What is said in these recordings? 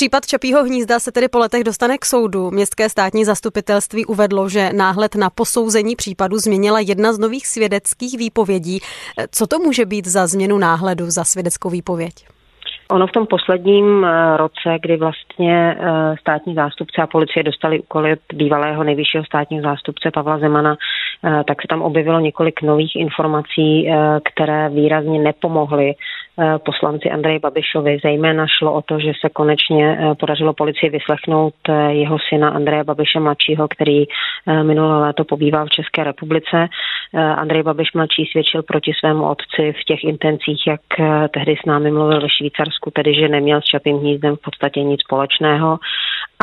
Případ Čapího hnízda se tedy po letech dostane k soudu. Městské státní zastupitelství uvedlo, že náhled na posouzení případu změnila jedna z nových svědeckých výpovědí. Co to může být za změnu náhledu za svědeckou výpověď? Ono v tom posledním eh, roce, kdy vlastně eh, státní zástupce a policie dostali úkoly od bývalého nejvyššího státního zástupce Pavla Zemana, eh, tak se tam objevilo několik nových informací, které výrazně nepomohly poslanci Andreji Babišovi. Zejména šlo o to, že se konečně podařilo policii vyslechnout jeho syna Andreje Babiše mladšího, který minulé léto pobýval v České republice. Andrej Babiš mladší svědčil proti svému otci v těch intencích, jak tehdy s námi mluvil ve Švýcarsku tedy že neměl s Čapým hnízdem v podstatě nic společného.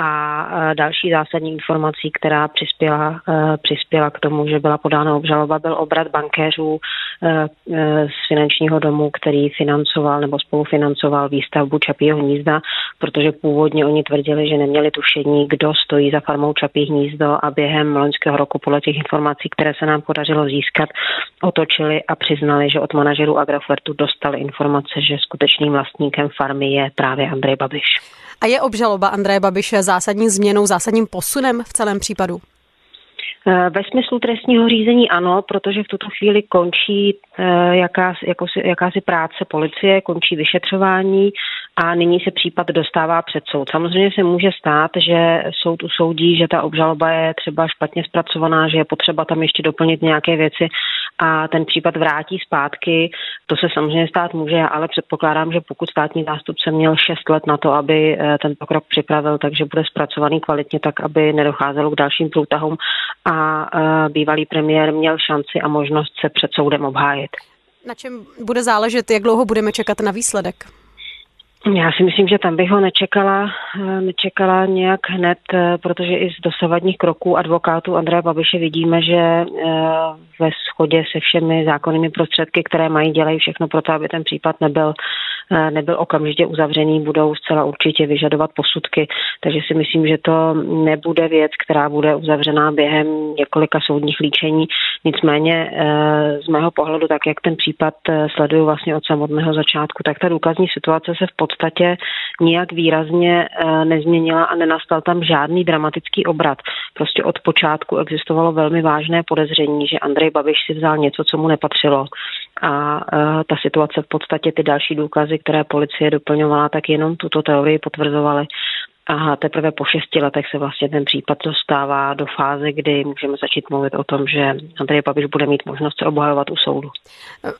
A další zásadní informací, která přispěla, e, přispěla k tomu, že byla podána obžaloba, byl obrat bankéřů e, e, z finančního domu, který financoval nebo spolufinancoval výstavbu Čapího hnízda, protože původně oni tvrdili, že neměli tušení, kdo stojí za farmou Čapí hnízdo a během loňského roku podle těch informací, které se nám podařilo získat, otočili a přiznali, že od manažerů Agrofertu dostali informace, že skutečným vlastníkem farmy je právě Andrej Babiš. A je obžaloba Andreje Babiše zásadní změnou, zásadním posunem v celém případu? Eh, ve smyslu trestního řízení ano, protože v tuto chvíli končí eh, jakási, jakási práce policie, končí vyšetřování a nyní se případ dostává před soud. Samozřejmě se může stát, že soud usoudí, že ta obžaloba je třeba špatně zpracovaná, že je potřeba tam ještě doplnit nějaké věci a ten případ vrátí zpátky. To se samozřejmě stát může, ale předpokládám, že pokud státní zástupce měl 6 let na to, aby eh, ten pokrok připravil, takže bude zpracovaný kvalitně tak, aby nedocházelo k dalším průtahům a eh, bývalý premiér měl šanci a možnost se před soudem obhájit. Na čem bude záležet, jak dlouho budeme čekat na výsledek? Já si myslím, že tam bych ho nečekala, eh, nečekala nějak hned, eh, protože i z dosavadních kroků advokátů Andreje Babiše vidíme, že eh, ve shodě se všemi zákonnými prostředky, které mají, dělají všechno pro to, aby ten případ nebyl, nebyl okamžitě uzavřený, budou zcela určitě vyžadovat posudky. Takže si myslím, že to nebude věc, která bude uzavřená během několika soudních líčení. Nicméně z mého pohledu, tak jak ten případ sleduju vlastně od samotného začátku, tak ta důkazní situace se v podstatě nijak výrazně eh, nezměnila a nenastal tam žádný dramatický obrat. Prostě od počátku existovalo velmi vážné podezření, že Andrej Babiš si vzal něco, co mu nepatřilo. A eh, ta situace v podstatě ty další důkazy, které policie doplňovala, tak jenom tuto teorii potvrzovaly. A teprve po šesti letech se vlastně ten případ dostává do fáze, kdy můžeme začít mluvit o tom, že Andrej Babiš bude mít možnost se obhajovat u soudu.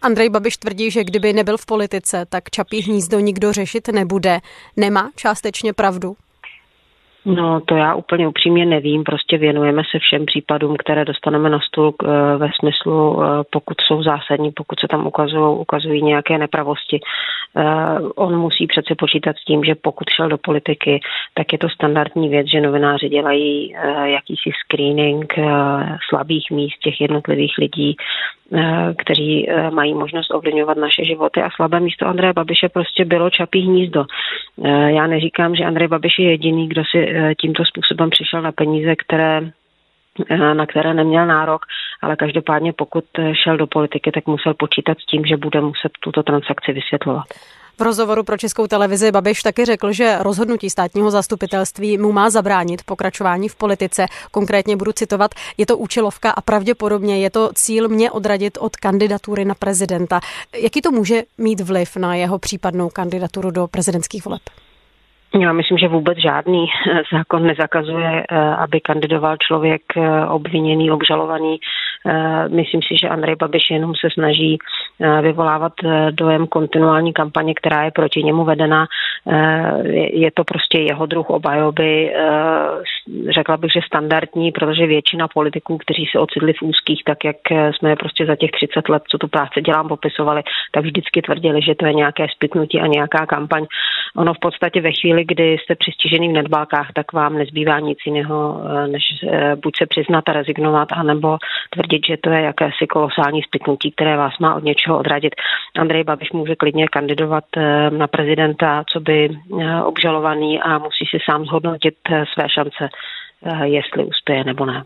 Andrej Babiš tvrdí, že kdyby nebyl v politice, tak Čapí hnízdo nikdo řešit nebude. Nemá částečně pravdu? No, to já úplně upřímně nevím. Prostě věnujeme se všem případům, které dostaneme na stůl eh, ve smyslu, eh, pokud jsou zásadní, pokud se tam ukazují, ukazují nějaké nepravosti. Eh, on musí přece počítat s tím, že pokud šel do politiky, tak je to standardní věc, že novináři dělají jakýsi screening slabých míst těch jednotlivých lidí, kteří mají možnost ovlivňovat naše životy a slabé místo Andreje Babiše prostě bylo Čapí hnízdo. Já neříkám, že Andrej Babiš je jediný, kdo si tímto způsobem přišel na peníze, které na které neměl nárok, ale každopádně pokud šel do politiky, tak musel počítat s tím, že bude muset tuto transakci vysvětlovat. V rozhovoru pro českou televizi Babiš taky řekl, že rozhodnutí státního zastupitelství mu má zabránit pokračování v politice. Konkrétně budu citovat, je to účelovka a pravděpodobně je to cíl mě odradit od kandidatury na prezidenta. Jaký to může mít vliv na jeho případnou kandidaturu do prezidentských voleb? Já myslím, že vůbec žádný eh, zákon nezakazuje, eh, aby kandidoval člověk eh, obviněný, obžalovaný. Myslím si, že Andrej Babiš jenom se snaží vyvolávat dojem kontinuální kampaně, která je proti němu vedena. Je to prostě jeho druh obhajoby, řekla bych, že standardní, protože většina politiků, kteří se ocitli v úzkých, tak jak jsme prostě za těch 30 let, co tu práci dělám, popisovali, tak vždycky tvrdili, že to je nějaké spiknutí a nějaká kampaň. Ono v podstatě ve chvíli, kdy jste přistižený v nedbálkách, tak vám nezbývá nic jiného, než buď se přiznat a rezignovat, anebo tvrdit, že to je jakési kolosální spiknutí, které vás má od něčeho odradit. Andrej Babiš může klidně kandidovat eh, na prezidenta, co by eh, obžalovaný a musí si sám zhodnotit eh, své šance, jestli uspěje nebo ne.